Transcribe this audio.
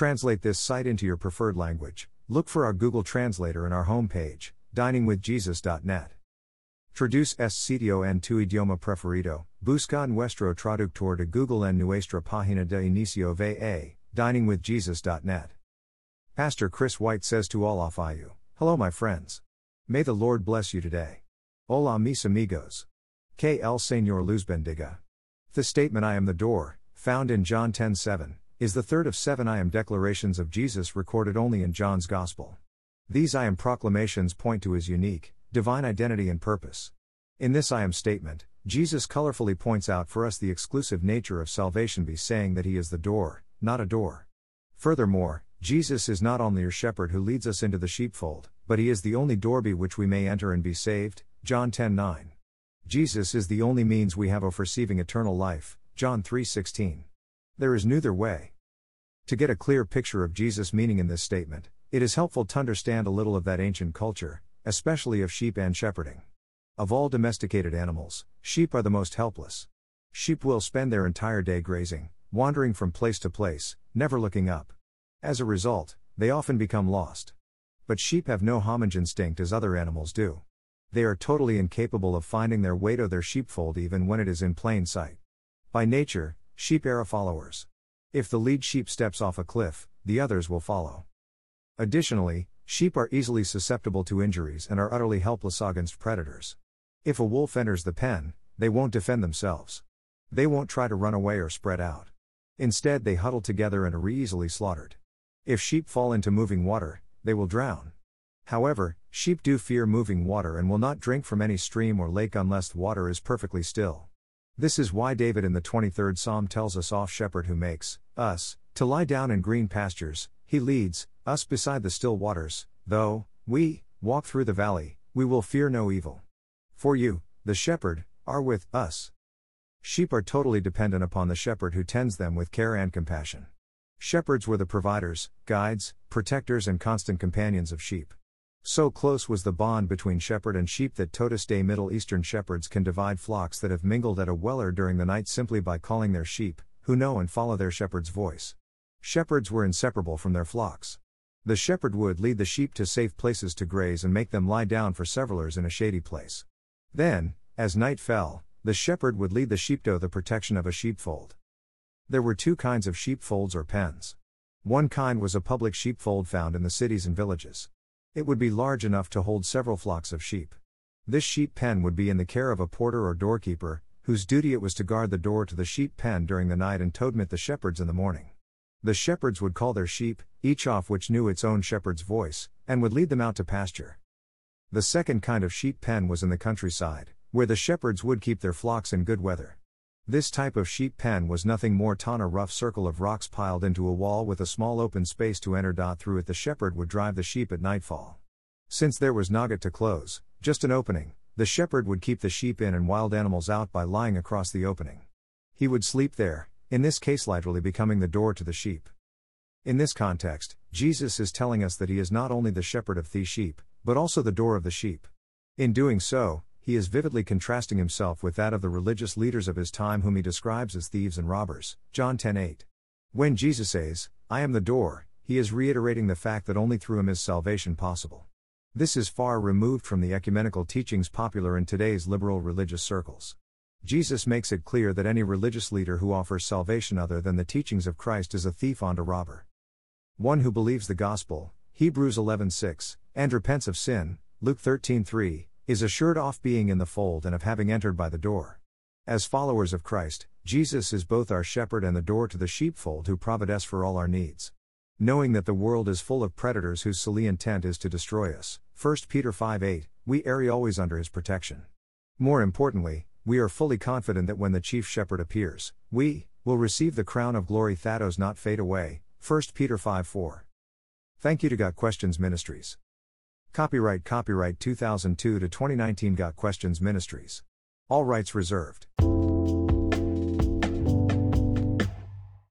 translate this site into your preferred language, look for our Google Translator in our homepage, diningwithjesus.net. Traduce este sitio en tu idioma preferido, busca nuestro traductor de Google en nuestra página de inicio va, diningwithjesus.net. Pastor Chris White says to all of you, Hello, my friends. May the Lord bless you today. Hola, mis amigos. Que el Señor luz bendiga. The statement I am the door, found in John 10:7, is the third of seven I am declarations of Jesus recorded only in John's Gospel. These I am proclamations point to his unique, divine identity and purpose. In this I am statement, Jesus colorfully points out for us the exclusive nature of salvation by saying that he is the door, not a door. Furthermore, Jesus is not only your shepherd who leads us into the sheepfold, but he is the only door by which we may enter and be saved. John 10:9. Jesus is the only means we have of receiving eternal life. John 3:16. There is neither way. To get a clear picture of Jesus' meaning in this statement, it is helpful to understand a little of that ancient culture, especially of sheep and shepherding. Of all domesticated animals, sheep are the most helpless. Sheep will spend their entire day grazing, wandering from place to place, never looking up. As a result, they often become lost. But sheep have no homage instinct as other animals do. They are totally incapable of finding their way to their sheepfold even when it is in plain sight. By nature, sheep are followers. If the lead sheep steps off a cliff, the others will follow. Additionally, sheep are easily susceptible to injuries and are utterly helpless against predators. If a wolf enters the pen, they won't defend themselves. They won't try to run away or spread out. Instead, they huddle together and are easily slaughtered. If sheep fall into moving water, they will drown. However, sheep do fear moving water and will not drink from any stream or lake unless the water is perfectly still. This is why David in the 23rd Psalm tells us off shepherd who makes us to lie down in green pastures, he leads us beside the still waters, though we walk through the valley, we will fear no evil. For you, the shepherd, are with us. Sheep are totally dependent upon the shepherd who tends them with care and compassion. Shepherds were the providers, guides, protectors, and constant companions of sheep. So close was the bond between shepherd and sheep that Totus Day Middle Eastern shepherds can divide flocks that have mingled at a weller during the night simply by calling their sheep, who know and follow their shepherd's voice. Shepherds were inseparable from their flocks. The shepherd would lead the sheep to safe places to graze and make them lie down for several hours in a shady place. Then, as night fell, the shepherd would lead the sheep to the protection of a sheepfold. There were two kinds of sheepfolds or pens. One kind was a public sheepfold found in the cities and villages. It would be large enough to hold several flocks of sheep. This sheep pen would be in the care of a porter or doorkeeper, whose duty it was to guard the door to the sheep pen during the night and to admit the shepherds in the morning. The shepherds would call their sheep, each of which knew its own shepherd's voice, and would lead them out to pasture. The second kind of sheep pen was in the countryside, where the shepherds would keep their flocks in good weather. This type of sheep pen was nothing more than a rough circle of rocks piled into a wall with a small open space to enter. Through it, the shepherd would drive the sheep at nightfall. Since there was nugget to close, just an opening, the shepherd would keep the sheep in and wild animals out by lying across the opening. He would sleep there, in this case, literally becoming the door to the sheep. In this context, Jesus is telling us that he is not only the shepherd of the sheep, but also the door of the sheep. In doing so, he is vividly contrasting himself with that of the religious leaders of his time whom he describes as thieves and robbers. John 10:8. When Jesus says, "I am the door," he is reiterating the fact that only through him is salvation possible. This is far removed from the ecumenical teachings popular in today's liberal religious circles. Jesus makes it clear that any religious leader who offers salvation other than the teachings of Christ is a thief and a robber. One who believes the gospel, Hebrews 11:6, and repents of sin, Luke 13:3, is assured of being in the fold and of having entered by the door. As followers of Christ, Jesus is both our shepherd and the door to the sheepfold who provides for all our needs. Knowing that the world is full of predators whose sole intent is to destroy us, 1 Peter 5 8, we are always under his protection. More importantly, we are fully confident that when the chief shepherd appears, we will receive the crown of glory that does not fade away. 1 Peter 5 4. Thank you to Got Questions Ministries. Copyright Copyright 2002 to 2019 Got Questions Ministries. All rights reserved.